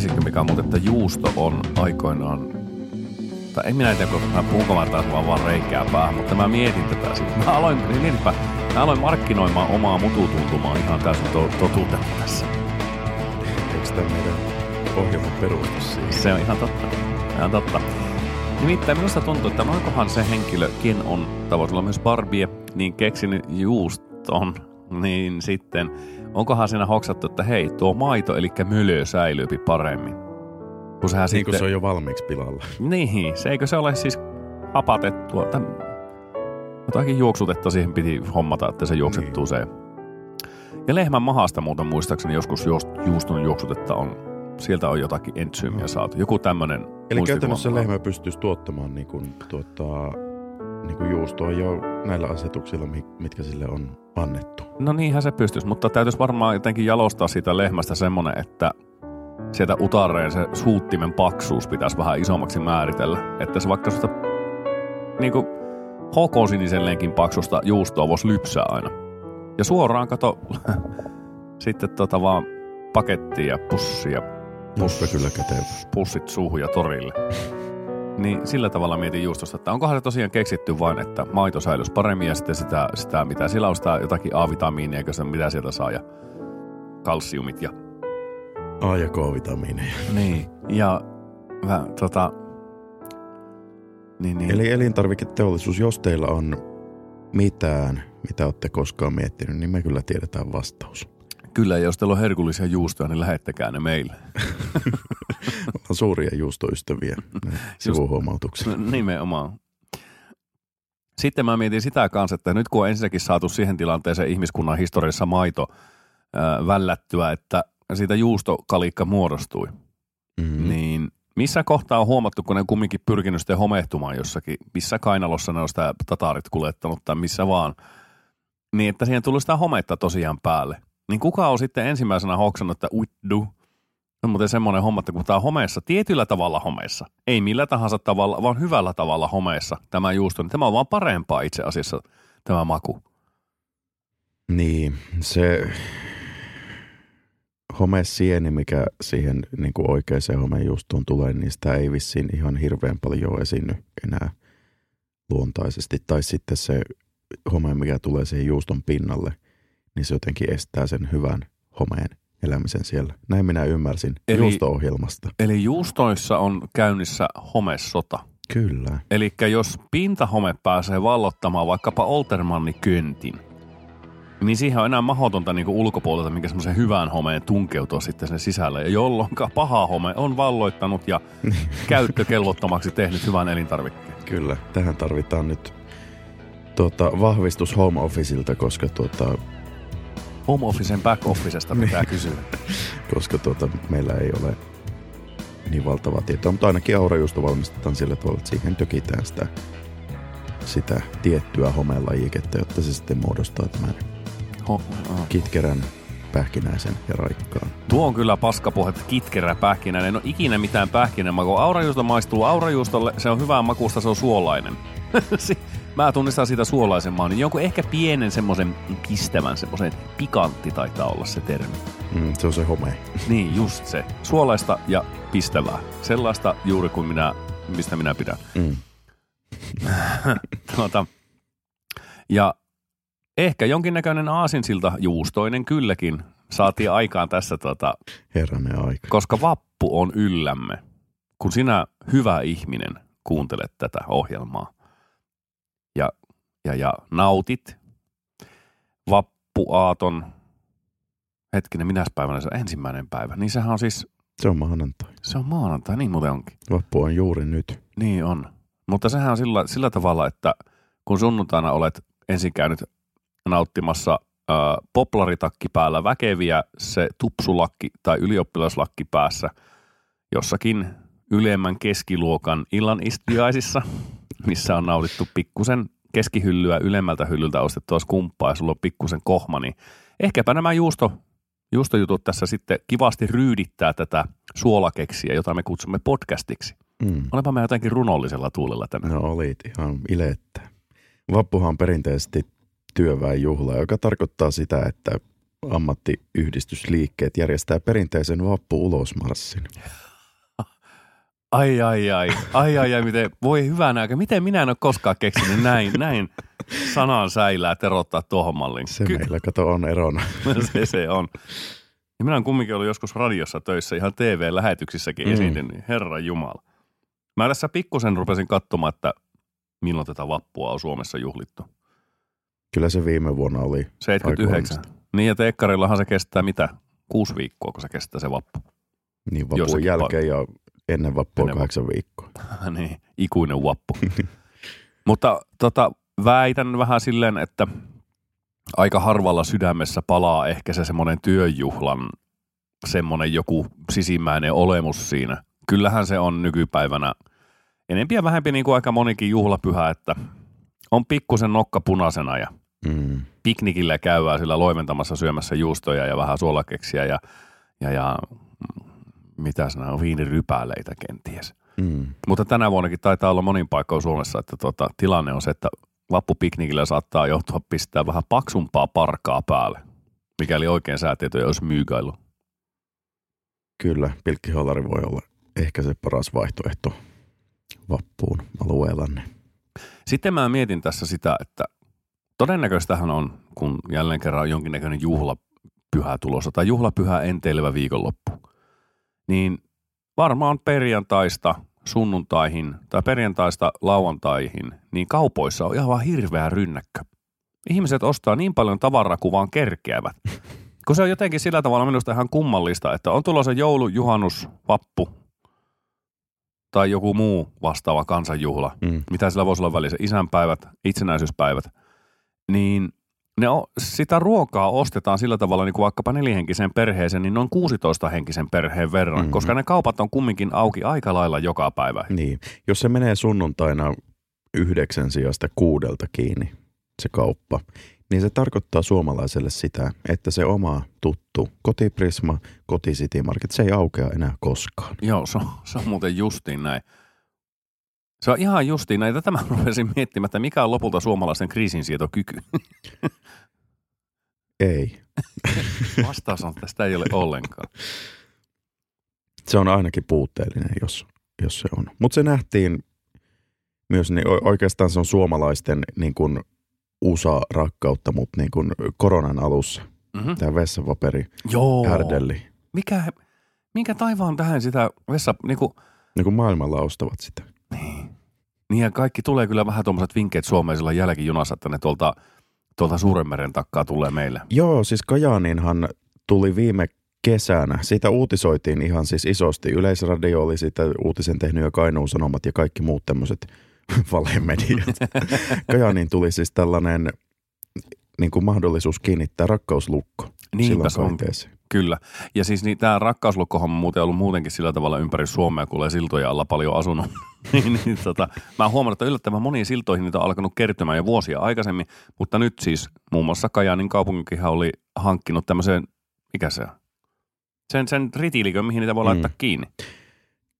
tiesitkö mikä muuten, että juusto on aikoinaan, tai en minä tiedä, kun mä puhunko mä taas vaan, vaan reikää päähän, mutta mä mietin tätä siitä. Mä aloin, niin mietinpä, mä aloin markkinoimaan omaa mututuntumaa ihan täysin to, totuutena tässä. Eikö tämä meidän ohjelman perustus siihen? Se on ihan totta. Ihan totta. Nimittäin minusta tuntuu, että noinkohan se henkilö, ken on tavoitella myös Barbie, niin keksinyt juuston, niin sitten onkohan siinä hoksattu, että hei, tuo maito, eli mölö säilyy paremmin. Kun sehän niin sitten... kun se on jo valmiiksi pilalla. Niin, se eikö se ole siis hapatettua, tai jotakin juoksutetta siihen piti hommata, että se juoksettuu niin. se. Ja lehmän mahasta muuten muistaakseni joskus juuston juoksutetta on, sieltä on jotakin entsyymiä saatu. Joku tämmöinen Eli käytännössä lehmä pystyisi tuottamaan niin kuin, tuota, niin kuin juustoa jo näillä asetuksilla, mitkä sille on annettu. No niinhän se pystyisi, mutta täytyisi varmaan jotenkin jalostaa siitä lehmästä semmoinen, että sieltä utareen se suuttimen paksuus pitäisi vähän isommaksi määritellä. Että se vaikka sitä niin kuin hokosinisellenkin paksusta juustoa voisi lypsää aina. Ja suoraan kato sitten tota vaan pakettia ja pussia. Puss, kyllä kätevä. Pussit suuhun ja torille. Niin sillä tavalla mietin juustosta, että onkohan se tosiaan keksitty vain, että maito säilyisi paremmin ja sitten sitä, sitä mitä sillä on sitä jotakin A-vitamiinia, se mitä sieltä saa ja kalsiumit ja... A- ja K-vitamiineja. Niin, ja mä, tota... Niin, niin. Eli elintarviketeollisuus, jos teillä on mitään, mitä olette koskaan miettinyt, niin me kyllä tiedetään vastaus. Kyllä, jos teillä on herkullisia juustoja, niin lähettäkää ne meille. on suuria juustoystäviä, sivuhuomautuksia. Nimenomaan. Sitten mä mietin sitä kanssa, että nyt kun on ensinnäkin saatu siihen tilanteeseen ihmiskunnan historiassa maito äh, vällättyä, että siitä juustokalikka muodostui, mm-hmm. niin missä kohtaa on huomattu, kun ne kumminkin pyrkinyt sitten homehtumaan jossakin, missä kainalossa ne on sitä tataarit kuljettanut tai missä vaan, niin että siihen tuli sitä hometta tosiaan päälle – niin kuka on sitten ensimmäisenä hoksannut, että uitdu, No muuten semmoinen homma, että kun tämä on homeessa, tietyllä tavalla homeessa, ei millä tahansa tavalla, vaan hyvällä tavalla homeessa tämä juusto, niin tämä on vaan parempaa itse asiassa tämä maku. Niin, se homesieni, mikä siihen niin kuin oikeaan homejuustoon tulee, niin sitä ei vissiin ihan hirveän paljon esiinny enää luontaisesti. Tai sitten se home, mikä tulee siihen juuston pinnalle – niin se jotenkin estää sen hyvän homeen elämisen siellä. Näin minä ymmärsin eli, juusto-ohjelmasta. Eli juustoissa on käynnissä homesota. Kyllä. Eli jos pintahome pääsee vallottamaan vaikkapa Oltermanni köntin, niin siihen on enää mahdotonta niin ulkopuolelta, minkä semmoisen hyvän homeen tunkeutua sitten sinne sisälle. Ja jolloin paha home on valloittanut ja käyttökelvottomaksi tehnyt hyvän elintarvikkeen. Kyllä, tähän tarvitaan nyt tuota, vahvistus home officeilta, koska tuota, home officen back officesta pitää niin. kysyä. Koska tuota, meillä ei ole niin valtavaa tietoa, mutta ainakin aurajuusto valmistetaan sillä tavalla, että siihen tökitään sitä, sitä tiettyä homelajiketta, jotta se sitten muodostaa tämän Ho, kitkerän pähkinäisen ja raikkaan. Tuo on kyllä paskapuhetta, kitkerä pähkinäinen. En ole ikinä mitään pähkinämakua. Aurajuusto maistuu aurajuustolle, se on hyvää makusta, se on suolainen. Mä tunnistan siitä suolaisen maan, niin jonkun ehkä pienen semmoisen pistävän, semmoisen pikantti taitaa olla se termi. Mm, se on se home. Niin, just se. Suolaista ja pistävää. Sellaista juuri kuin minä, mistä minä pidän. Mm. tuota, ja ehkä jonkinnäköinen aasinsilta juustoinen kylläkin saatiin aikaan tässä. Tota, Herranen aika. Koska vappu on yllämme. Kun sinä, hyvä ihminen, kuuntelet tätä ohjelmaa, ja, ja, ja nautit vappuaaton, hetkinen, minä päivänä se on ensimmäinen päivä, niin sehän on siis... Se on maanantai. Se on maanantai, niin muuten onkin. Vappu on juuri nyt. Niin on. Mutta sehän on sillä, sillä tavalla, että kun sunnuntaina olet ensin käynyt nauttimassa äh, poplaritakki päällä väkeviä, se tupsulakki tai ylioppilaslakki päässä jossakin ylemmän keskiluokan illanistiaisissa, missä on nautittu pikkusen keskihyllyä ylemmältä hyllyltä ostettua skumppaa ja sulla on pikkusen kohma, niin ehkäpä nämä juusto, juustojutut tässä sitten kivasti ryydittää tätä suolakeksiä, jota me kutsumme podcastiksi. Mm. Olepa me jotenkin runollisella tuulella tänään. No olit ihan ilettä. Vappuhan on perinteisesti työväenjuhla, joka tarkoittaa sitä, että ammattiyhdistysliikkeet järjestää perinteisen vappu-ulosmarssin. Ai, ai, ai, ai, ai, ai, miten, voi hyvänä aika, miten minä en ole koskaan keksinyt näin, näin sanan säilää terottaa tuohon malliin. Se Ky- meillä kato on erona. se, se on. Ja minä olen kumminkin ollut joskus radiossa töissä, ihan TV-lähetyksissäkin mm. esiintynyt, niin herra Jumala. Mä tässä pikkusen rupesin katsomaan, että milloin tätä vappua on Suomessa juhlittu. Kyllä se viime vuonna oli. 79. Niin ja Teekkarillahan se kestää mitä? Kuusi viikkoa, kun se kestää se vappu. Niin vapun Jossakin jälkeen pa- ja ennen vappua ennen kahdeksan viikkoa. niin, ikuinen vappu. Mutta tota, väitän vähän silleen, että aika harvalla sydämessä palaa ehkä se semmoinen työjuhlan semmoinen joku sisimmäinen olemus siinä. Kyllähän se on nykypäivänä enempi ja vähempi niin kuin aika monikin juhlapyhä, että on pikkusen nokka punaisena ja mm. piknikillä käyvää sillä loimentamassa syömässä juustoja ja vähän suolakeksiä ja, ja, ja mitä on, viinirypäleitä kenties. Mm. Mutta tänä vuonnakin taitaa olla monin paikkoin Suomessa, että tota, tilanne on se, että vappupiknikillä saattaa johtua pistää vähän paksumpaa parkaa päälle, mikäli oikein säätietoja olisi myygailu. Kyllä, pilkkihollari voi olla ehkä se paras vaihtoehto vappuun alueellanne. Sitten mä mietin tässä sitä, että todennäköistähän on, kun jälleen kerran on jonkinnäköinen juhlapyhä tulossa tai juhlapyhä enteilevä viikonloppu, niin varmaan perjantaista sunnuntaihin tai perjantaista lauantaihin, niin kaupoissa on ihan hirveä rynnäkkö. Ihmiset ostaa niin paljon tavaraa kuin vaan kerkeävät. Kun se on jotenkin sillä tavalla minusta ihan kummallista, että on tulossa joulu, juhannus, vappu tai joku muu vastaava kansanjuhla, mm. mitä sillä voisi olla välissä, isänpäivät, itsenäisyyspäivät, niin ne on, sitä ruokaa ostetaan sillä tavalla niin kuin vaikkapa nelihenkisen perheeseen, niin noin 16 henkisen perheen verran, mm-hmm. koska ne kaupat on kumminkin auki aika lailla joka päivä. Niin, jos se menee sunnuntaina yhdeksän sijasta kuudelta kiinni se kauppa, niin se tarkoittaa suomalaiselle sitä, että se oma tuttu kotiprisma, koti City Market, se ei aukea enää koskaan. Joo, se on, se on muuten justiin näin. Se on ihan justiin näin. Tätä mä rupesin miettimään, että mikä on lopulta suomalaisen kriisinsietokyky. Ei. Vastaus on, että tästä ei ole ollenkaan. Se on ainakin puutteellinen, jos, jos se on. Mutta se nähtiin myös, niin oikeastaan se on suomalaisten niin kuin USA-rakkautta, mutta niin kuin koronan alussa. Mm-hmm. Tämä vessapaperi Joo. härdelli. Mikä, minkä taivaan tähän sitä vessa... Niin kuin... Niin kuin maailmalla ostavat sitä. Niin. Ja kaikki tulee kyllä vähän tuommoiset vinkkeet Suomeen sillä jälkijunassa, että ne tuolta, tuolta Suurenmeren takkaa tulee meille. Joo, siis Kajaaninhan tuli viime kesänä. Siitä uutisoitiin ihan siis isosti. Yleisradio oli siitä uutisen tehnyt ja Kainuun Sanomat ja kaikki muut tämmöiset valemediat. Kajaaniin tuli siis tällainen niin kuin mahdollisuus kiinnittää rakkauslukko Niinpä silloin Kyllä. Ja siis niin, tämä rakkauslukkohomma on muuten ollut muutenkin sillä tavalla ympäri Suomea, kun olen siltoja alla paljon asunut. niin, niin, tota, mä oon huomannut, että yllättävän moniin siltoihin niitä on alkanut kertymään jo vuosia aikaisemmin, mutta nyt siis muun muassa Kajaanin kaupunkihan oli hankkinut tämmöisen, mikä se on? Sen, sen ritiilikön, mihin niitä voi mm. laittaa kiinni.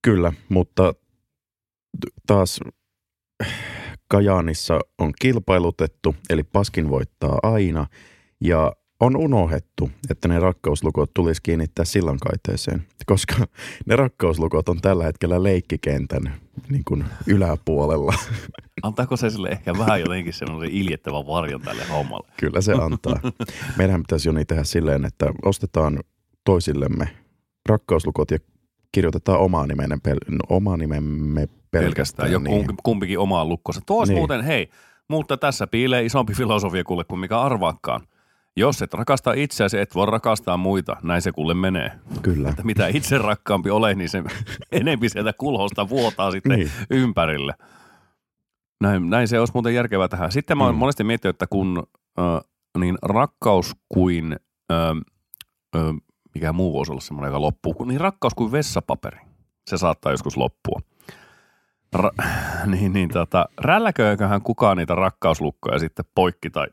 Kyllä, mutta taas Kajaanissa on kilpailutettu, eli paskin voittaa aina, ja on unohdettu, että ne rakkauslukot tulisi kiinnittää sillankaiteeseen, koska ne rakkauslukot on tällä hetkellä leikkikentän niin kuin yläpuolella. Antaako se sille ehkä vähän jotenkin semmoisen iljettävän varjon tälle hommalle? Kyllä se antaa. Meidän pitäisi jo niin tehdä silleen, että ostetaan toisillemme rakkauslukot ja kirjoitetaan omaa, nimemme, pel- omaa nimemme pelkästään. pelkästään. Niin. kumpikin omaa lukkossa. Tuo niin. muuten, hei, mutta tässä piilee isompi filosofia kuule kuin mikä arvaakaan. Jos et rakasta itseäsi, et voi rakastaa muita. Näin se kuule menee. Kyllä. Että mitä itse rakkaampi ole, niin se enempi sieltä kulhosta vuotaa sitten niin. ympärille. Näin, näin se olisi muuten järkevää tähän. Sitten mä oon mm. monesti miettinyt, että kun äh, niin rakkaus kuin, äh, äh, mikä muu voisi olla semmoinen, joka loppuu, niin rakkaus kuin vessapaperi. Se saattaa joskus loppua. Ra- niin, niin tota, rälläköököhän kukaan niitä rakkauslukkoja sitten poikki tai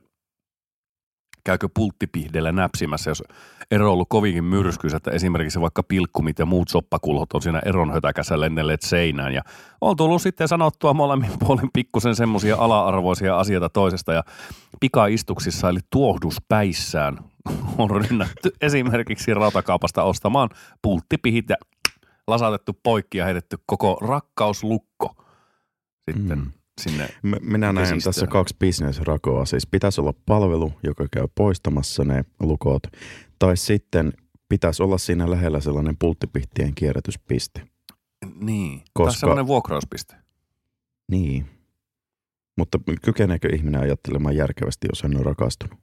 käykö pulttipihdellä näpsimässä, jos ero on ollut kovinkin myrskyisä, että esimerkiksi vaikka pilkkumit ja muut soppakulhot on siinä eron hötäkässä lennelleet seinään. Ja on tullut sitten sanottua molemmin puolen pikkusen semmoisia ala-arvoisia asioita toisesta ja pikaistuksissa eli tuohduspäissään on rynnätty esimerkiksi rautakaupasta ostamaan pulttipihit ja lasatettu poikki ja heitetty koko rakkauslukko sitten mm. Sinne Minä näen vesistöön. tässä kaksi bisnesrakoa. Siis pitäisi olla palvelu, joka käy poistamassa ne lukot, tai sitten pitäisi olla siinä lähellä sellainen pulttipihtien kierrätyspiste. Niin, Koska... Tai semmoinen vuokrauspiste. Niin. Mutta kykeneekö ihminen ajattelemaan järkevästi, jos hän on rakastunut?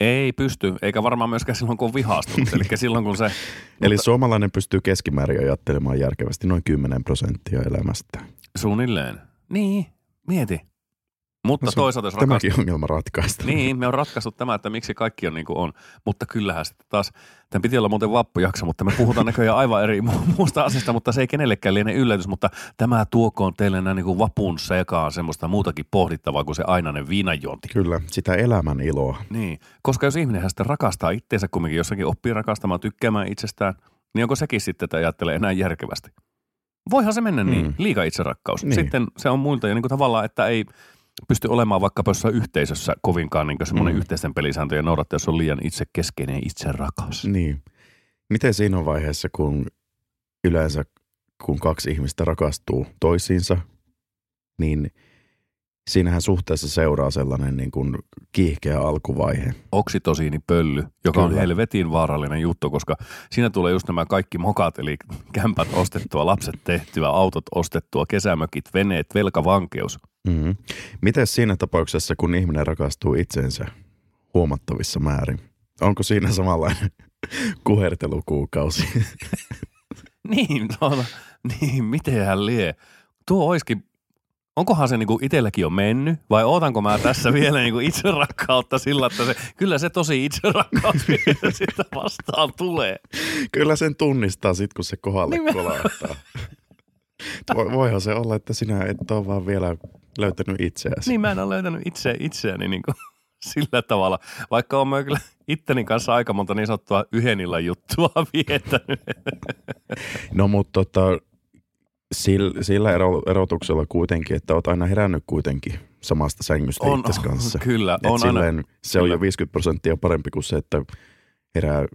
Ei pysty, eikä varmaan myöskään silloin, kun on vihastunut. Eli silloin, kun se... Eli mutta suomalainen pystyy keskimäärin ajattelemaan järkevästi noin 10 prosenttia elämästä. Suunnilleen. Niin, mieti. Mutta No se- toisaalta, jos. Tämäkin ongelma ratkaista. Niin, me on ratkaissut tämä, että miksi kaikki on niin kuin on. Mutta kyllähän sitten taas, tämän piti olla muuten vappujakso, mutta me puhutaan näköjään aivan eri mu- muusta asiasta, mutta se ei kenellekään liene yllätys, mutta tämä tuokoon teille näin niin kuin vapun sekaan semmoista muutakin pohdittavaa kuin se ainainen viinanjuonti. Kyllä, sitä elämän iloa. Niin, koska jos ihminen sitten rakastaa itseensä kumminkin jossakin oppii rakastamaan, tykkäämään itsestään, niin onko sekin sitten, että ajattelee enää järkevästi? Voihan se mennä niin, Mm. liika itserakkaus. Niin. Sitten se on muilta ja niin kuin tavallaan, että ei pysty olemaan vaikka jossain yhteisössä kovinkaan niin semmoinen Mm. yhteisten pelisääntöjen noudattaja, jos on liian itsekeskeinen itserakas. Niin. Miten siinä vaiheessa, kun yleensä kun kaksi ihmistä rakastuu toisiinsa, niin siinähän suhteessa seuraa sellainen niin kuin kiihkeä alkuvaihe. Oksitosiinipölly, joka on Kyllä. helvetin vaarallinen juttu, koska siinä tulee just nämä kaikki mokat, eli kämpät ostettua, lapset tehtyä, autot ostettua, kesämökit, veneet, velkavankeus. Mm-hmm. Miten siinä tapauksessa, kun ihminen rakastuu itseensä huomattavissa määrin? Onko siinä samanlainen kuhertelukuukausi? Niin, tuota, niin, miten hän lie? Tuo olisikin, onkohan se niinku itselläkin jo mennyt vai ootanko mä tässä vielä niinku itserakkautta sillä, että se, kyllä se tosi itserakkaus vielä sitä vastaan tulee. Kyllä sen tunnistaa sit, kun se kohdalle Nimenomaan. kolahtaa. Vo- Voihan se olla, että sinä et ole vaan vielä löytänyt itseäsi. Niin mä en ole löytänyt itse, itseäni niinku sillä tavalla, vaikka on kyllä itteni kanssa aika monta niin sanottua yhden juttua viettänyt. No mutta tota, sillä, sillä ero, erotuksella kuitenkin, että oot aina herännyt kuitenkin samasta sängystä On, itses kanssa. kyllä, Et on aina. silleen, se on jo 50 prosenttia parempi kuin se, että herää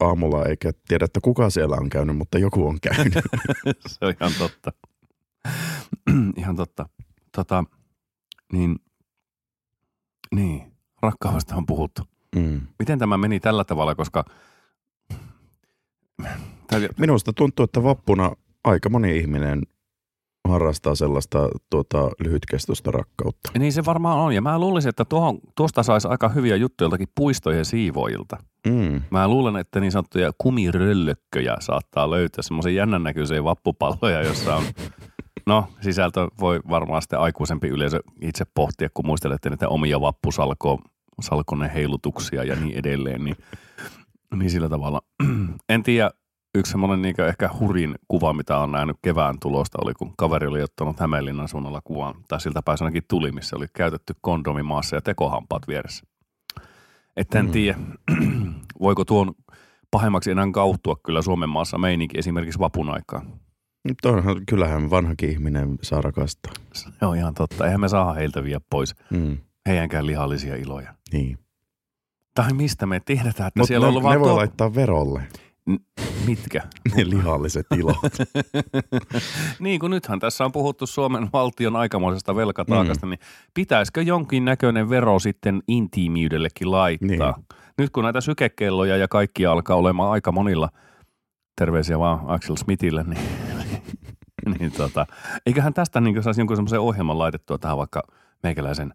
aamulla eikä tiedä, että kuka siellä on käynyt, mutta joku on käynyt. Se on ihan totta. ihan totta. Tota, niin, niin, rakkaudesta on puhuttu. mm. Miten tämä meni tällä tavalla, koska... Minusta tuntuu, että vappuna aika moni ihminen harrastaa sellaista tuota, lyhytkestoista rakkautta. niin se varmaan on. Ja mä luulisin, että tuohon, tuosta saisi aika hyviä juttuja joltakin puistojen siivoilta. Mm. Mä luulen, että niin sanottuja kumiröllökköjä saattaa löytää semmoisen jännän näköisiä vappupalloja, jossa on No, sisältö voi varmaan sitten aikuisempi yleisö itse pohtia, kun muistelette niitä omia vappusalko, salkonne heilutuksia ja niin edelleen, niin, niin sillä tavalla. En tiedä, yksi semmoinen niin ehkä hurin kuva, mitä on nähnyt kevään tulosta, oli kun kaveri oli ottanut Hämeenlinnan suunnalla kuvan, tai siltä pääsi ainakin tuli, missä oli käytetty kondomi maassa ja tekohampaat vieressä. Että en Mm. tiedä, voiko tuon pahemmaksi enää kauhtua kyllä Suomen maassa meininki esimerkiksi vapun aikaan. Mutta onhan, kyllähän vanhakin ihminen saa rakastaa. Se on ihan totta. Eihän me saa heiltä vie pois Mm. heidänkään lihallisia iloja. Niin. Tai mistä me tiedetään, että Mutta siellä ne, on ollut ne vaan voi tuo... laittaa verolle, Mitkä? ne lihalliset ilot. niin kuin nythän tässä on puhuttu Suomen valtion aikamoisesta velkataakasta, mm. niin pitäisikö jonkin näköinen vero sitten intiimiydellekin laittaa? Niin. Nyt kun näitä sykekelloja ja kaikki alkaa olemaan aika monilla, terveisiä vaan Axel Smithille, niin, niin tota, eiköhän tästä niin saisi jonkun semmoisen ohjelman laitettua tähän vaikka meikäläisen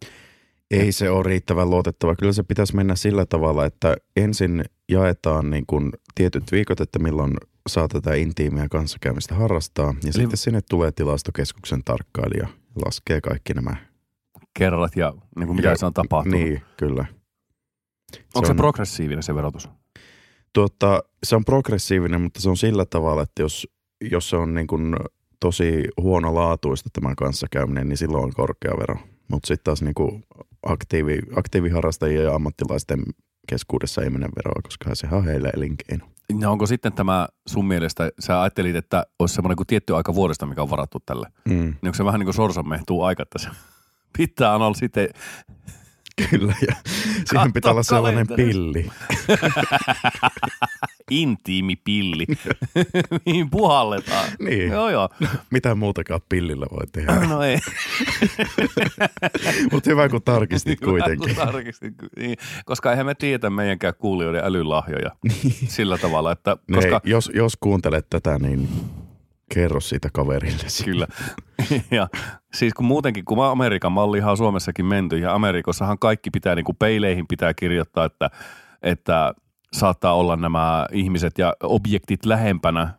Ei se ole riittävän luotettava. Kyllä se pitäisi mennä sillä tavalla, että ensin jaetaan niin kuin tietyt viikot, että milloin saa tätä intiimiä kanssakäymistä harrastaa. Ja Eli- sitten sinne tulee tilastokeskuksen tarkkailija ja laskee kaikki nämä. kerrat ja niin kuin mitä Ja- se on tapahtunut. Niin, kyllä. Onko se, on- progressiivinen se verotus? Tuota, se on progressiivinen, mutta se on sillä tavalla, että jos, jos se on niin kuin tosi huonolaatuista tämän kanssakäyminen, niin silloin on korkea vero. Mutta sitten taas niin kuin aktiivi, aktiiviharrastajien ja ammattilaisten keskuudessa ei mene veroa, koska se on heille elinkeino. No onko sitten tämä sun mielestä, sä ajattelit, että olisi semmoinen kuin tietty aika vuodesta, mikä on varattu tälle. Mm. Niin onko se vähän niin kuin sorsan mehtuu aika, se pitää olla sitten Kyllä, ja siihen pitää olla sellainen pilli. Intiimi pilli, mihin puhalletaan. Niin. Joo, joo. Mitä muutakaan pillillä voi tehdä. No ei. Mutta hyvä, kun tarkistit Hyvä, kuitenkin. kun tarkistin. Niin, koska eihän me tiedä meidänkään kuulijoiden älylahjoja sillä tavalla, että koska jos, jos kuuntelet tätä, niin kerro siitä kaverillesi. Kyllä. Ja siis kun muutenkin, kun Amerikan mallihan on Suomessakin menty ja Amerikossahan kaikki pitää, niin kuin peileihin pitää kirjoittaa, että, että saattaa olla nämä ihmiset ja objektit lähempänä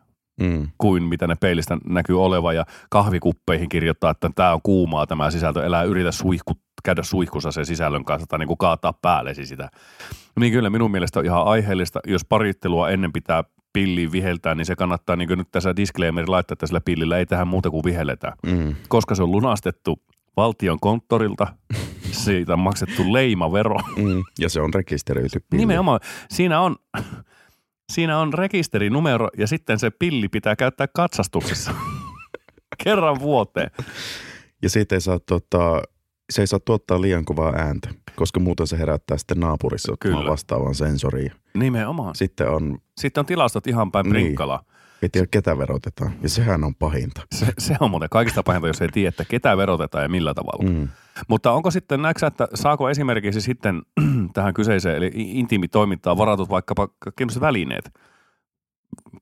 Mm. kuin mitä ne peilistä näkyy olevan ja kahvikuppeihin kirjoittaa, että tämä on kuumaa tämä sisältö, elää yritä suihku, käydä suihkussa sen sisällön kanssa tai niin kuin kaataa päällesi sitä. Niin kyllä minun mielestä on ihan aiheellista, jos parittelua ennen pitää pilliin viheltää, niin se kannattaa niin nyt tässä disclaimer laittaa, että sillä pillillä ei tähän muuta kuin vihelletään. Mm. Koska se on lunastettu valtion konttorilta, siitä on maksettu leimavero. Mm. Ja se on rekisteröity pilli. Nimenomaan, siinä on, siinä on rekisterinumero ja sitten se pilli pitää käyttää katsastuksessa kerran vuoteen. Ja siitä ei saa, tota, se ei saa tuottaa liian kovaa ääntä, koska muuten se herättää sitten naapurissa Kyllä. vastaavan sensorin. Nimenomaan. Sitten on, Sitten on tilastot ihan päin Niin. prinkkalaa. ei tiedä ketä verotetaan. Ja sehän on pahinta. Se, se on muuten kaikista pahinta, jos ei tiedä, että ketä verotetaan ja millä tavalla. Mm. Mutta onko sitten, näetkö että saako esimerkiksi sitten tähän kyseiseen, eli intiimitoimintaan varatut vaikkapa tämmöiset välineet,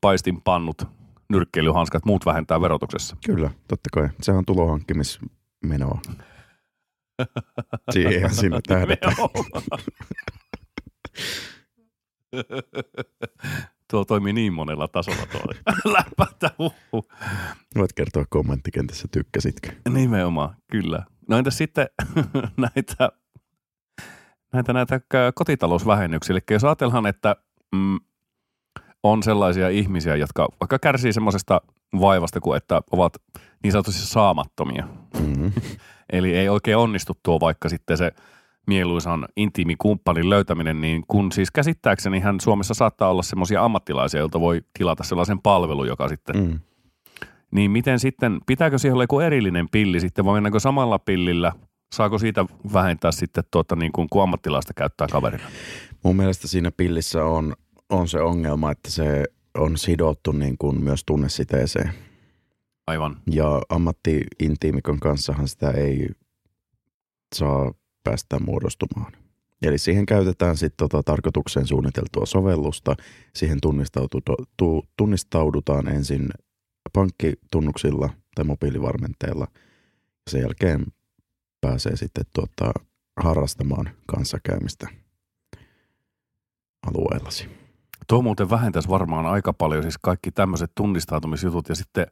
paistinpannut, nyrkkeilyhanskat, muut vähentää verotuksessa? Kyllä, totta kai. Sehän on tulohankkimismenoa. Siihen tähdätään. Nimenomaan. tuo toimii niin monella tasolla tuo läppätä. Voit kertoa kommenttikentässä, tykkäsitkö? Nimenomaan, kyllä. No entäs sitten näitä, näitä, näitä kotitalousvähennyksiä? Eli jos ajatellaan, että mm, on sellaisia ihmisiä, jotka vaikka kärsii semmoisesta vaivasta kuin, että ovat niin sanotusti saamattomia. Mm. Eli ei oikein onnistu tuo vaikka sitten se mieluisan intiimikumppanin löytäminen, niin kun siis käsittääkseni hän Suomessa saattaa olla semmoisia ammattilaisia, joilta voi tilata sellaisen palvelun, joka sitten Mm. Niin miten sitten, pitääkö siihen olla joku erillinen pilli sitten vai mennäänkö samalla pillillä? Saako siitä vähentää sitten tuota niin kuin, kun ammattilaista käyttää kaverina? Mun mielestä siinä pillissä on, on se ongelma, että se on sidottu niin kuin myös tunnesiteeseen. Aivan. Ja ammatti-intiimikon kanssahan sitä ei saa päästä muodostumaan. Eli siihen käytetään sitten tota tarkoitukseen suunniteltua sovellusta. Siihen tunnistautu- tu- tunnistaudutaan ensin pankkitunnuksilla tai mobiilivarmenteella. Sen jälkeen pääsee sitten tuota, harrastamaan kanssakäymistä alueellasi. Tuo muuten vähentäisi varmaan aika paljon siis kaikki tämmöiset tunnistautumisjutut ja sitten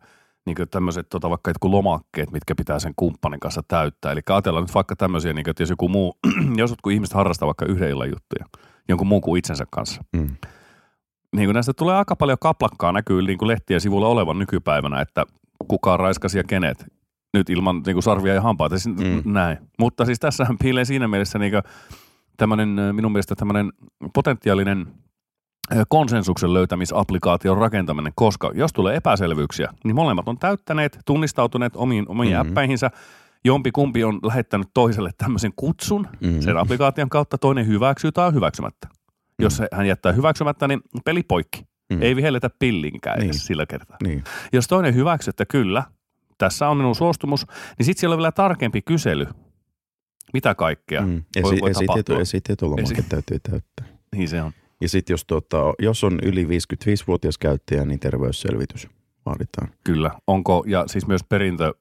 niin tämmöiset tota, vaikka jotkut lomakkeet, mitkä pitää sen kumppanin kanssa täyttää. Eli ajatellaan nyt vaikka tämmöisiä, niin kuin, että jos joku muu, jos jotkut ihmiset harrastaa vaikka yhden illan juttuja, jonkun muun kuin itsensä kanssa. Mm. Niin kuin näistä tulee aika paljon kaplakkaa näkyy niin kuin lehtien sivulla olevan nykypäivänä, että kuka raiskasi ja kenet. Nyt ilman niin kuin sarvia ja hampaita, siis Mm. näin. Mutta siis tässähän piilee siinä mielessä niin tämmöinen, minun mielestä tämmöinen potentiaalinen konsensuksen löytämisapplikaation rakentaminen, koska jos tulee epäselvyyksiä, niin molemmat on täyttäneet, tunnistautuneet omiin, omiin Mhm. mm-hmm. äppäihinsä, jompi kumpi on lähettänyt toiselle tämmöisen kutsun Mm. sen applikaation kautta, toinen hyväksyy tai hyväksymättä. Jos Mm. hän jättää hyväksymättä, niin peli poikki. Mm. Ei vihelletä pillinkään Niin. sillä kertaa. Niin. Jos toinen hyväksyy, että kyllä, tässä on minun suostumus, niin sitten siellä on vielä tarkempi kysely. Mitä kaikkea? Mm. Voi- Esi- voi esitieto, tapahtua. esitietolomake Esi- täytyy täyttää. Niin se on. Ja sitten jos, tota, jos on yli 55-vuotias käyttäjä, niin terveysselvitys vaaditaan. Kyllä. Onko, ja siis myös perintö,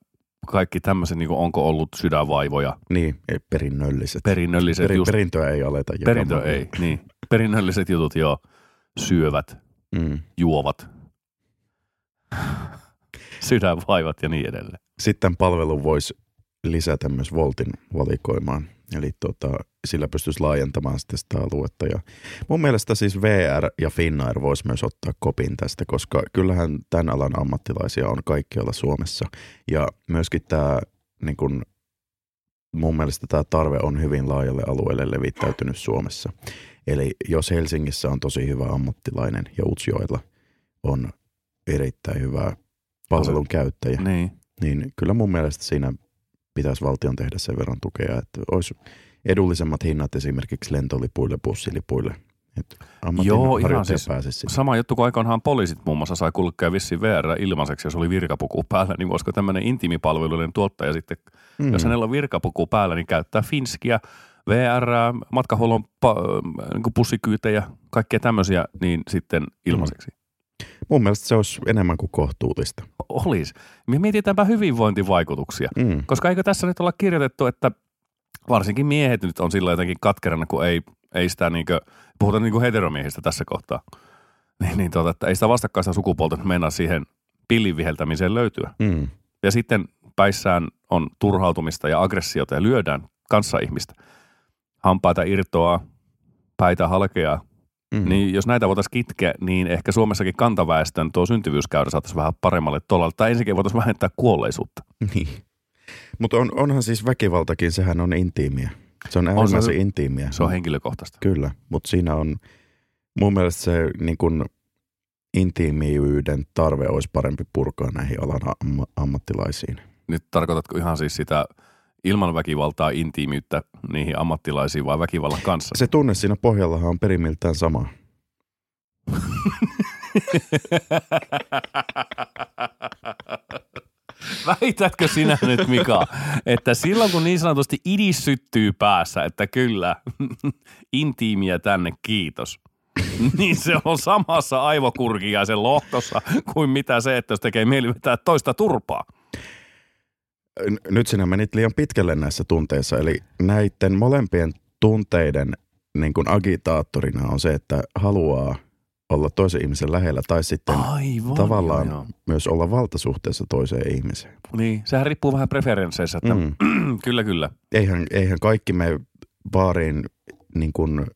kaikki tämmöiset, niin onko ollut sydänvaivoja, Niin, ei, perinnölliset. perinnölliset Peri, just, perintöä ei aleta. perintö jakamaan. ei, niin. Perinnölliset jutut joo, syövät, Mm. juovat, sydänvaivat ja niin edelleen. Sitten tämän palvelun voisi lisätä myös Voltin valikoimaan. Eli tota, sillä pystyisi laajentamaan sitten sitä aluetta. Ja mun mielestä siis VR ja Finnair voisi myös ottaa kopin tästä, koska kyllähän tämän alan ammattilaisia on kaikkialla Suomessa. Ja myöskin tämä, niin kun, mun mielestä tämä tarve on hyvin laajalle alueelle levittäytynyt Suomessa. Eli jos Helsingissä on tosi hyvä ammattilainen ja Utsjoella on erittäin hyvä palvelun käyttäjä, Niin. niin kyllä mun mielestä siinä pitäisi valtion tehdä sen verran tukea, että olisi edullisemmat hinnat esimerkiksi lentolipuille, bussilipuille. Et Joo, ihan siis pääsisi sinne. Sama juttu kuin aikoinaan poliisit muun muassa sai kulkea vissiin VR ilmaiseksi, jos oli virkapuku päällä, niin voisiko tämmöinen intiimipalveluiden tuottaja sitten, mm. jos hänellä on virkapuku päällä, niin käyttää Finskiä, VR, matkahuollon pa- niin kuin pussikyytejä, kaikkea tämmöisiä, niin sitten ilmaiseksi. Mun mielestä se olisi enemmän kuin kohtuullista. Olisi. Me mietitäänpä hyvinvointivaikutuksia. Mm. Koska eikö tässä nyt olla kirjoitettu, että varsinkin miehet nyt on sillä jotenkin katkerana, kun ei, ei sitä niinkö, puhutaan niinku heteromiehistä tässä kohtaa, niin, niin tota, että ei sitä vastakkaista sukupuolta mennä siihen pillin viheltämiseen löytyä. Mm. Ja sitten päissään on turhautumista ja aggressiota ja lyödään kanssaihmistä. Hampaita irtoaa, päitä halkeaa. Mm. Niin jos näitä voitaisiin kitkeä, niin ehkä Suomessakin kantaväestön tuo syntyvyyskäyrä saataisiin vähän paremmalle tolalle. Tai ensinnäkin voitaisiin vähentää kuolleisuutta. Niin. Mutta on, onhan siis väkivaltakin, sehän on intiimiä. Se on äärimmäisen se- intiimiä. Se on henkilökohtaista. Kyllä, mutta siinä on mun mielestä se niin kun, intiimiyden tarve olisi parempi purkaa näihin alan am- ammattilaisiin. Nyt tarkoitatko ihan siis sitä ilman väkivaltaa intiimiyttä niihin ammattilaisiin vai väkivallan kanssa? Se tunne siinä pohjallahan on perimiltään sama. Väitätkö sinä nyt, Mika, että silloin kun niin sanotusti idis syttyy päässä, että kyllä, intiimiä tänne, kiitos. niin se on samassa aivokurkiaisen lohtossa kuin mitä se, että jos tekee mieli vetää toista turpaa. Nyt sinä menit liian pitkälle näissä tunteissa, eli näiden molempien tunteiden niin kuin agitaattorina on se, että haluaa olla toisen ihmisen lähellä tai sitten Aivan. tavallaan Joo, joo. myös olla valtasuhteessa toiseen ihmiseen. Niin, sehän riippuu vähän preferensseistä, että Mm. kyllä, kyllä. eihän, eihän kaikki me baariin niin kuin,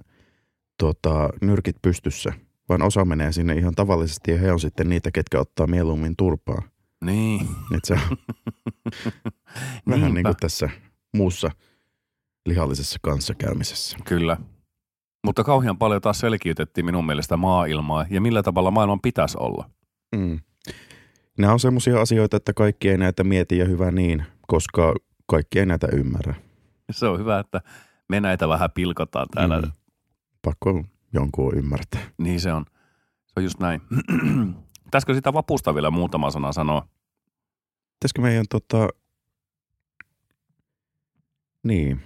tota, nyrkit pystyssä, vaan osa menee sinne ihan tavallisesti ja he on sitten niitä, ketkä ottaa mieluummin turpaa. Niin. Et se on vähän niin kuin tässä muussa lihallisessa kanssakäymisessä. Kyllä. Mutta kauhean paljon taas selkiytettiin minun mielestä maailmaa ja millä tavalla maailman pitäisi olla. Mm. Nämä on semmoisia asioita, että kaikki ei näitä mieti ja hyvä niin, koska kaikki ei näitä ymmärrä. Se on hyvä, että me näitä vähän pilkotaan täällä. Mm. Pakko jonkun ymmärtää. Niin se on. Se on just näin. Pitäisikö sitä vapusta vielä muutama sana sanoa? Pitäisikö meidän tota... Niin.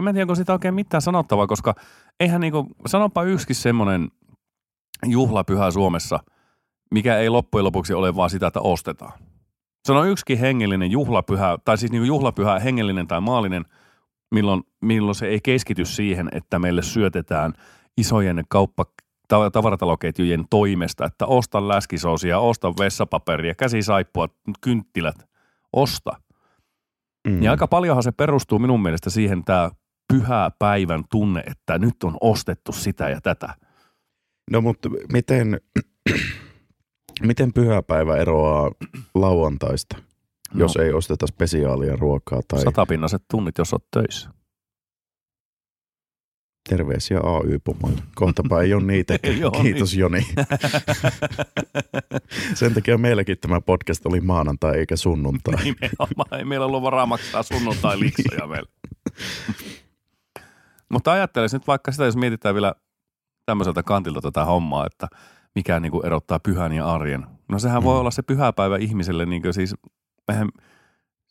Mä en tiedä, onko sitä oikein mitään sanottavaa, koska eihän niinku, sanopa yksikin semmoinen juhlapyhä Suomessa, mikä ei loppujen lopuksi ole vaan sitä, että ostetaan. Sano yksikin hengellinen juhlapyhä, tai siis niinku juhlapyhä hengellinen tai maallinen, milloin, milloin se ei keskity siihen, että meille syötetään isojen kauppa tavarataloketjujen toimesta, että osta läskisoosia, osta vessapaperia, käsisaippua, kynttilät, osta. Mm. Ja aika paljonhan se perustuu minun mielestä siihen tämä pyhä päivän tunne, että nyt on ostettu sitä ja tätä. No mutta miten, miten pyhäpäivä eroaa lauantaista, No, jos ei osteta spesiaalia ruokaa tai Satapinnaiset tunnit, jos olet töissä. Terveisiä AY-pomoille. Kohtapa ei ole niitä. Kiitos Joni. Sen takia meilläkin tämä podcast oli maanantai eikä sunnuntai. Nimenomaan, ei meillä ollut varaa maksaa sunnuntai liksoja meillä. Mutta ajattelisin nyt vaikka sitä, jos mietitään vielä tämmöiseltä kantilta tätä hommaa, että mikä niin kuin erottaa pyhän ja arjen. No sehän voi Mm. olla se pyhäpäivä ihmiselle, niin kuin siis, eihän,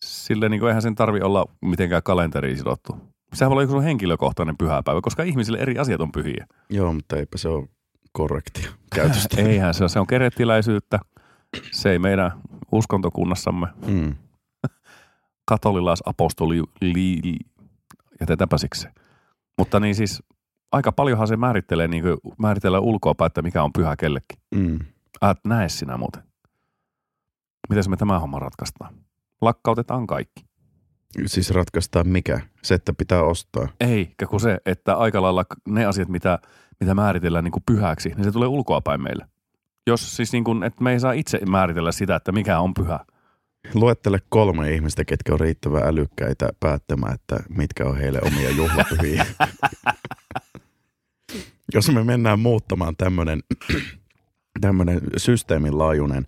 sille niin kuin, eihän sen tarvi olla mitenkään kalenteriin sidottu. Sehän voi olla joku henkilökohtainen pyhäpäivä, koska ihmisille eri asiat on pyhiä. Joo, mutta eipä se ole korrektia käytöstä. Eihän se, ole. se on kerettiläisyyttä. Se ei meidän uskontokunnassamme Mm. katolilaisapostoli, li, li, jätetäänpä siksi. Mutta niin siis aika paljonhan se määrittelee, niin kuin, ulkoapäin, että mikä on pyhä kellekin. Mm. Ät näe sinä muuten. Miten me tämä homma ratkaistaan? Lakkautetaan kaikki. Siis ratkaistaan mikä? Se, että pitää ostaa. Eikä kun se, että aika lailla ne asiat, mitä, mitä määritellään niin kuin pyhäksi, niin se tulee ulkoapäin meille. Jos siis niin kuin, että me ei saa itse määritellä sitä, että mikä on pyhä. Luettele kolme ihmistä, ketkä on riittävän älykkäitä päättämään, että mitkä on heille omia juhlapyhiä. Jos me mennään muuttamaan tämmöinen tämmönen systeemin laajuinen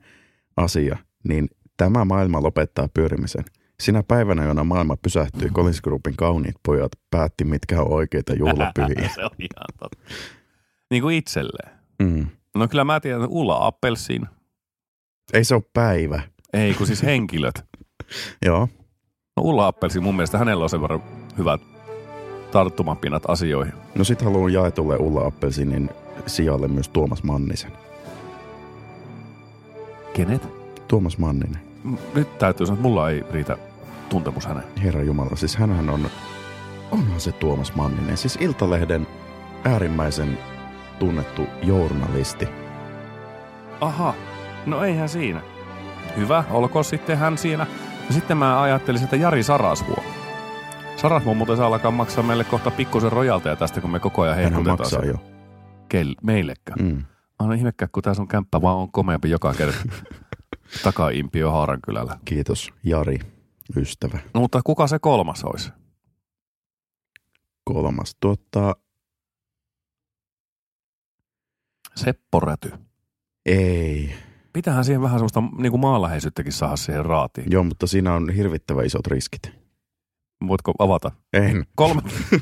asia, niin tämä maailma lopettaa pyörimisen. Sinä päivänä, jona maailma pysähtyi, Collins Groupin kauniit pojat päätti, mitkä on oikeita juhlapyhiä. se on ihan totta. Niin kuin itselleen. Mm. No kyllä mä tiedän, että Ulla Appelsiin. Ei se ole päivä. Ei, kun siis henkilöt. Joo. No Ulla Appelsiin mun mielestä hänellä on sen verran hyvät tarttumapinnat asioihin. No sit haluan jaetulle Ulla Appelsinin sijalle myös Tuomas Mannisen. Kenet? Tuomas Manninen. Nyt täytyy sanoa, että mulla ei riitä tuntemus häneen. Herra Jumala, siis hänhän on, onhan se Tuomas Manninen. Siis Iltalehden äärimmäisen tunnettu journalisti. Aha, no eihän siinä. Hyvä, olkoon sitten hän siinä. Ja sitten mä ajattelin, että Jari Sarasvuo. Sarasvuo muuten saa alkaa maksaa meille kohta pikkusen rojalteja tästä, kun me koko ajan Hänhän hehkutetaan. maksaa sen. jo. Kel, meillekään. Mm. On ihmekään, kun tää sun kämppä vaan on komeampi joka kerta. Takaimpi jo Haarankylällä. Kiitos Jari, ystävä. No, mutta kuka se kolmas olisi? Kolmas. Tuota, Seppo Räty. ei. Pitähän siihen vähän semmoista niin kuin maanläheisyyttäkin saada siihen raatiin. Joo, mutta siinä on hirvittävä isot riskit. Voitko avata? En, Kolme.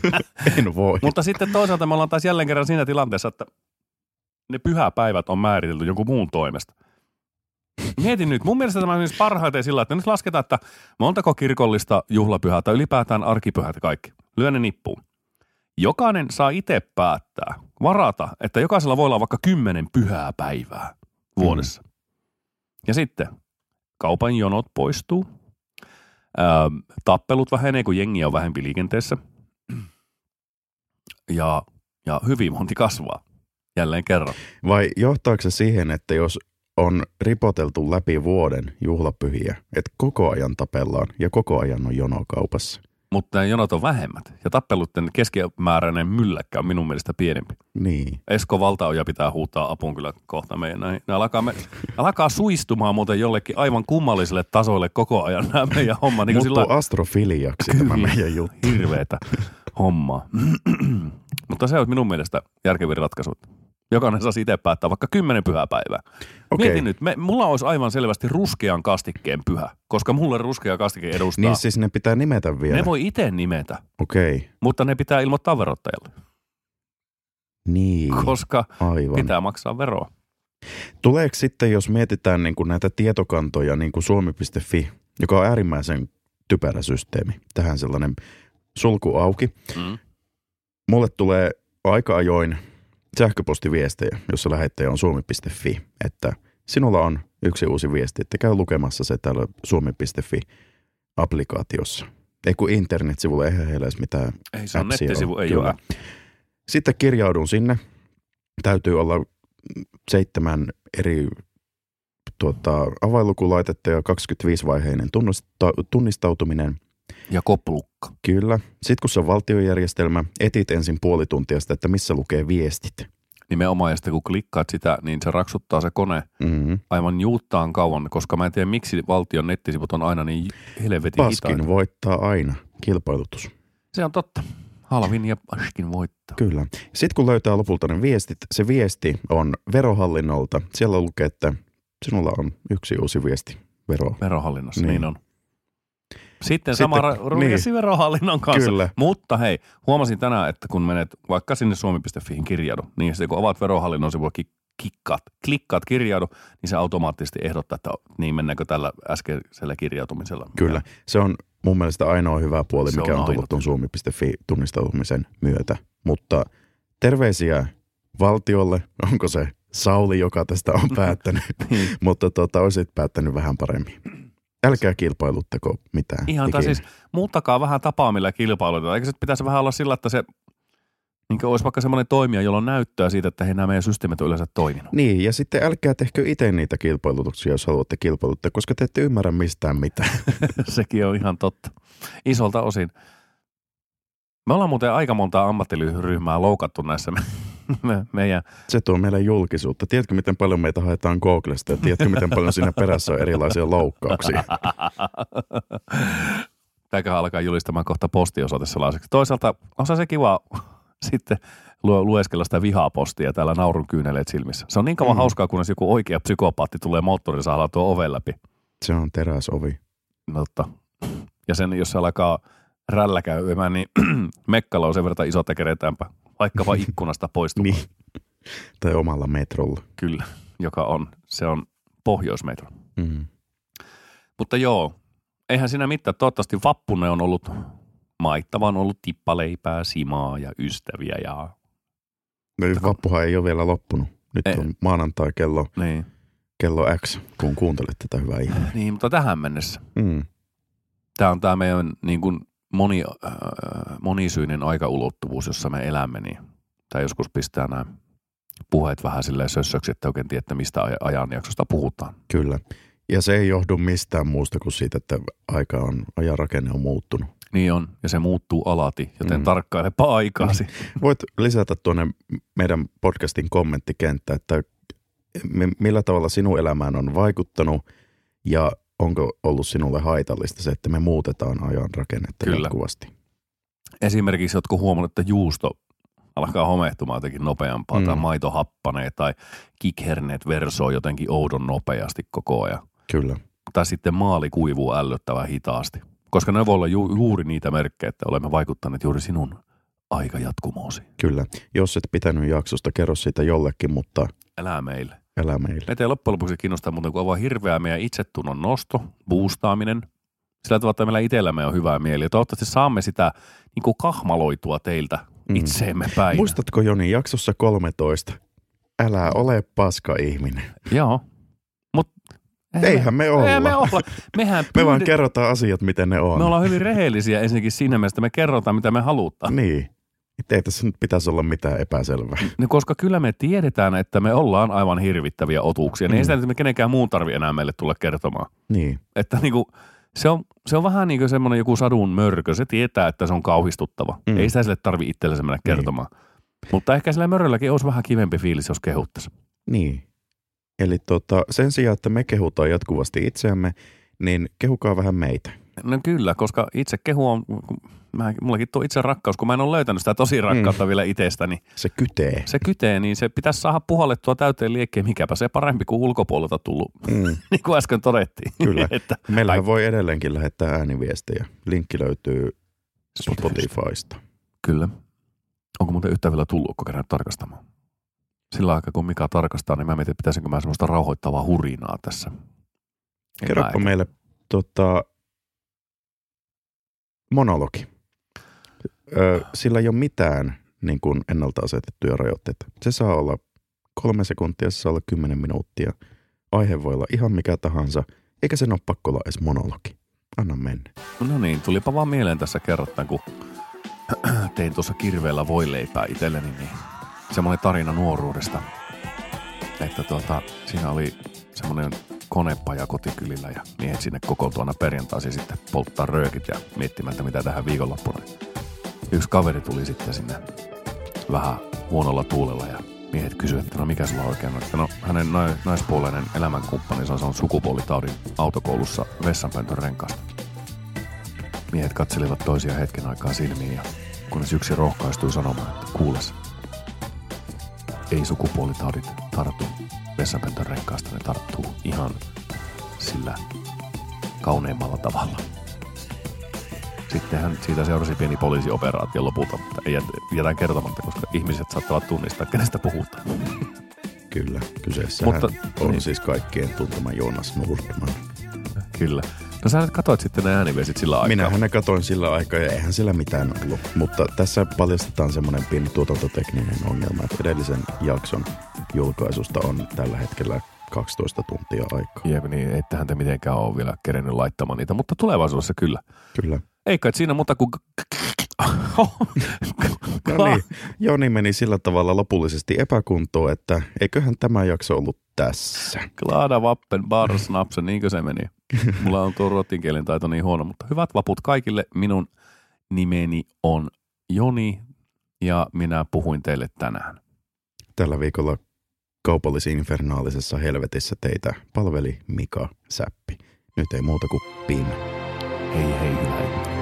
en voi. Mutta sitten toisaalta me ollaan taas jälleen kerran siinä tilanteessa, että ne pyhäpäivät on määritelty jonkun muun toimesta. Mietin nyt, mun mielestä tämä on siis parhaiten sillä, että nyt lasketaan, että montako kirkollista juhlapyhää tai ylipäätään arkipyhät kaikki. Lyö ne nippuun. Jokainen saa itse päättää, varata, että jokaisella voi olla vaikka kymmenen pyhää päivää vuodessa. Mm. Ja sitten kaupan jonot poistuu, Öö, tappelut vähenee, kun jengi on vähempi liikenteessä. Ja, ja hyvinvointi kasvaa jälleen kerran. Vai johtaako se siihen, että jos on ripoteltu läpi vuoden juhlapyhiä, että koko ajan tapellaan ja koko ajan on jono kaupassa? Mutta ne jonot on vähemmät. Ja tappelutten keskimääräinen mylläkkä on minun mielestä pienempi. Niin. Esko Valtaoja pitää huutaa apuun kyllä kohta meidän näin. Ne alkaa, me, alkaa suistumaan muuten jollekin aivan kummalliselle tasoille koko ajan nämä meidän homma. Niin Muuttuu sillä astrofiliaksi tämä Kyllä. meidän juttu. hirveetä hommaa. Mutta se on minun mielestä järkevin ratkaisu. Jokainen saa itse päättää vaikka kymmenen pyhäpäivää. Okei. Mietin nyt, me, mulla olisi aivan selvästi ruskean kastikkeen pyhä, koska mulle ruskea kastike edustaa. Niin siis ne pitää nimetä vielä. ne voi itse nimetä, Okei. mutta ne pitää ilmoittaa verottajalle, Niin, koska aivan. pitää maksaa veroa. Tuleeko sitten, jos mietitään niin kuin näitä tietokantoja, niin kuin suomi.fi, joka on äärimmäisen typerä systeemi, tähän sellainen sulku auki. Mm. Mulle tulee aika ajoin sähköpostiviestejä, jossa lähettäjä on suomi.fi, että sinulla on yksi uusi viesti, että käy lukemassa se täällä suomi.fi-applikaatiossa. Ei kun internetsivulla, eihän heillä edes mitään Ei se on nettisivu, ole. ei Kyllä. ole. Sitten kirjaudun sinne. Täytyy olla seitsemän eri tuota, avainlukulaitetta ja 25-vaiheinen tunnista- tunnistautuminen. Ja koplukka. Kyllä. Sitten kun se on valtiojärjestelmä, etit ensin puoli tuntia sitä, että missä lukee viestit. Nimenomaan, ja sitten kun klikkaat sitä, niin se raksuttaa se kone Mm-hmm. aivan juuttaan kauan, koska mä en tiedä, miksi valtion nettisivut on aina niin helvetin hitaita. Paskin voittaa aina kilpailutus. Se on totta. Halvin ja Paskin voittaa. Kyllä. Sitten kun löytää lopulta ne viestit, se viesti on verohallinnolta. Siellä lukee, että sinulla on yksi uusi viesti vero. Verohallinnossa, niin, niin on. Sitten, Sitten- sama ra- niin. verohallinnon kanssa. Kyllä. Mutta hei, huomasin tänään, että kun menet vaikka sinne suomi.fiin kirjaudu, niin sitten kun avaat verohallinnon sivua, ki- kikkaat, klikkaat kirjaudu, niin se automaattisesti ehdottaa, että niin mennäänkö tällä äskeisellä kirjautumisella. Kyllä. Se on mun mielestä ainoa hyvä puoli, Se mikä on on, tullut tuon suomi.fi-tunnistautumisen myötä. Mutta terveisiä valtiolle. Onko se Sauli, joka tästä on päättänyt? Niin. Mutta tota, olisit päättänyt vähän paremmin. Älkää kilpailuttako mitään. Ihan, tai siis muuttakaa vähän tapaa, millä kilpailutetaan. Eikö se pitäisi vähän olla sillä, että se niin olisi vaikka semmoinen toimija, jolla on näyttöä siitä, että hei, nämä meidän systeemit on yleensä toiminut. Niin, ja sitten älkää tehkö itse niitä kilpailutuksia, jos haluatte kilpailuttaa, koska te ette ymmärrä mistään mitään. Sekin on ihan totta. Isolta osin. Me ollaan muuten aika monta ammattiryhmää loukattu näissä me, me, meidän Se tuo meille julkisuutta. Tiedätkö, miten paljon meitä haetaan Googlesta ja tiedätkö, miten paljon siinä perässä on erilaisia loukkauksia? Tämäköhän alkaa julistamaan kohta postiosoite sellaiseksi. Toisaalta on se kiva sitten lu- lueskella sitä vihapostia täällä naurun kyyneleet silmissä. Se on niin kauan Mm. hauskaa, kunnes joku oikea psykopaatti tulee moottorisahdalla tuo oven läpi. Se on teräsovi. Mutta Ja sen, jos se alkaa rällä käymään, niin mekkala on sen verran iso, että keretäänpä vaikkapa ikkunasta poistumaan. Niin. Tai omalla metrolla. Kyllä, joka on, se on pohjoismetro. Mm. Mutta joo, eihän siinä mitään. Toivottavasti vappune on ollut maittava, on ollut tippaleipää, simaa ja ystäviä ja No, vappuhan ei ole vielä loppunut. Nyt Ei. on maanantai kello, niin. kello X, kun kuuntelet tätä hyvää ihmistä. Niin, mutta tähän mennessä. Mm. Tämä on tämä meidän niin kuin moni, äh, monisyinen aikaulottuvuus, jossa me elämme, niin tämä joskus pistää nämä puheet vähän silleen sössöksi, että oikein tiedä, että mistä aj- ajanjaksosta puhutaan. Kyllä. Ja se ei johdu mistään muusta kuin siitä, että aika on, ajan rakenne on muuttunut. Niin on, ja se muuttuu alati, joten Mm. tarkkailepa aikaasi. Voit lisätä tuonne meidän podcastin kommenttikenttä, että mi- millä tavalla sinun elämään on vaikuttanut ja onko ollut sinulle haitallista se, että me muutetaan ajan rakennetta Kyllä. jatkuvasti. Esimerkiksi jotkut huomannut, että juusto alkaa homehtumaan jotenkin nopeampaa, mm. tai maito happanee, tai kikherneet versoo jotenkin oudon nopeasti koko ajan. Kyllä. Tai sitten maali kuivuu ällöttävän hitaasti. Koska ne voi olla ju- juuri niitä merkkejä, että olemme vaikuttaneet juuri sinun aikajatkumoosi. Kyllä. Jos et pitänyt jaksosta, kerro siitä jollekin, mutta Älä meille. Älä meille. Meitä ei loppujen lopuksi kiinnostaa muuten kuin aivan hirveä meidän itsetunnon nosto, boostaaminen. Sillä tavalla, että meillä itsellämme on hyvä mieli. Ja toivottavasti saamme sitä niin kuin kahmaloitua teiltä Mm. itseemme päin. Muistatko Joni, jaksossa 13? Älä ole paska ihminen. Joo. Mut Eihän me olla. Eihän me olla. Mehän Me vaan kerrotaan asiat, miten ne on. me ollaan hyvin rehellisiä ensinnäkin siinä mielessä, että me kerrotaan, mitä me halutaan. Niin. Ei tässä nyt pitäisi olla mitään epäselvää. No, koska kyllä me tiedetään, että me ollaan aivan hirvittäviä otuuksia, niin Mm. ei sitä nyt kenenkään muun tarvi enää meille tulla kertomaan. Niin. Että niinku, se, on, se on vähän niin kuin semmoinen joku sadun mörkö. Se tietää, että se on kauhistuttava. Mm. Ei sitä sille tarvi itsellensä mennä Niin. kertomaan. Mutta ehkä sillä mörölläkin olisi vähän kivempi fiilis, jos kehuttaisiin. Niin. Eli tota, sen sijaan, että me kehutaan jatkuvasti itseämme, niin kehukaa vähän meitä. No kyllä, koska itse kehu on, mä, mullakin tuo itse rakkaus, kun mä en ole löytänyt sitä tosi rakkautta mm. vielä itsestäni. Se kytee. Se kytee, niin se pitäisi saada puhallettua täyteen liekkeen, mikäpä se parempi kuin ulkopuolelta tullut, Mm. niin kuin äsken todettiin. Kyllä. että Meillähän voi edelleenkin lähettää ääniviestejä. Linkki löytyy Spotifysta. Kyllä. Onko muuten yhtään vielä tullut, kun kerran tarkastamaan? Sillä aikaa, kun Mika tarkastaa, niin mä mietin, että pitäisikö mä semmoista rauhoittavaa hurinaa tässä. En Kerropa meille tota, monologi. Ö, sillä ei ole mitään niin kuin ennalta asetettuja rajoitteita. Se saa olla kolme sekuntia, se saa olla kymmenen minuuttia. Aihe voi olla ihan mikä tahansa, eikä sen ole pakko olla edes monologi. Anna mennä. No niin, tulipa vaan mieleen tässä kerrottain, kun tein tuossa kirveellä voileipää itselleni, niin semmoinen tarina nuoruudesta, että tuota, siinä oli semmoinen konepaja kotikylillä ja miehet sinne kokoontuu aina perjantaisin sitten polttaa röökit ja miettimään, että mitä tähän viikonloppuna. Yksi kaveri tuli sitten sinne vähän huonolla tuulella ja miehet kysyivät, että no mikä sulla oikein on. Että no hänen nai- naispuoleinen elämänkumppaninsa on saanut sukupuolitaudin autokoulussa vessanpöntön renkaasta. Miehet katselivat toisia hetken aikaa silmiin ja kunnes yksi rohkaistui sanomaan, että kuules, ei sukupuolitaudit tartu vessanpöntön renkaasta, ne tarttuu ihan sillä kauneimmalla tavalla. Sittenhän siitä seurasi pieni poliisioperaatio lopulta, mutta ei jät- jätän kertomatta, koska ihmiset saattavat tunnistaa, kenestä puhutaan. Kyllä, kyseessähän Mutta- on niin. siis kaikkien tuntema Jonas Nordman. Kyllä. No sä nyt katsoit sitten ne ääniviestit sillä aikaa. Minähän ne katoin sillä aikaa ja eihän sillä mitään ollut. Mutta tässä paljastetaan semmoinen pieni tuotantotekninen ongelma, että edellisen jakson julkaisusta on tällä hetkellä 12 tuntia aikaa. Jep, niin ettehän te mitenkään ole vielä kerennyt laittamaan niitä, mutta tulevaisuudessa kyllä. Kyllä. Ei kai siinä muuta kuin... No niin, Joni meni sillä tavalla lopullisesti epäkuntoon, että eiköhän tämä jakso ollut tässä. Klaada vappen, bar snapsen, niinkö se meni? Mulla on tuo ruotsinkielen taito niin huono, mutta hyvät vaput kaikille. Minun nimeni on Joni ja minä puhuin teille tänään. Tällä viikolla kaupallis-infernaalisessa helvetissä teitä palveli Mika Säppi. Nyt ei muuta kuin pin. Hei hei hyvä ihminen.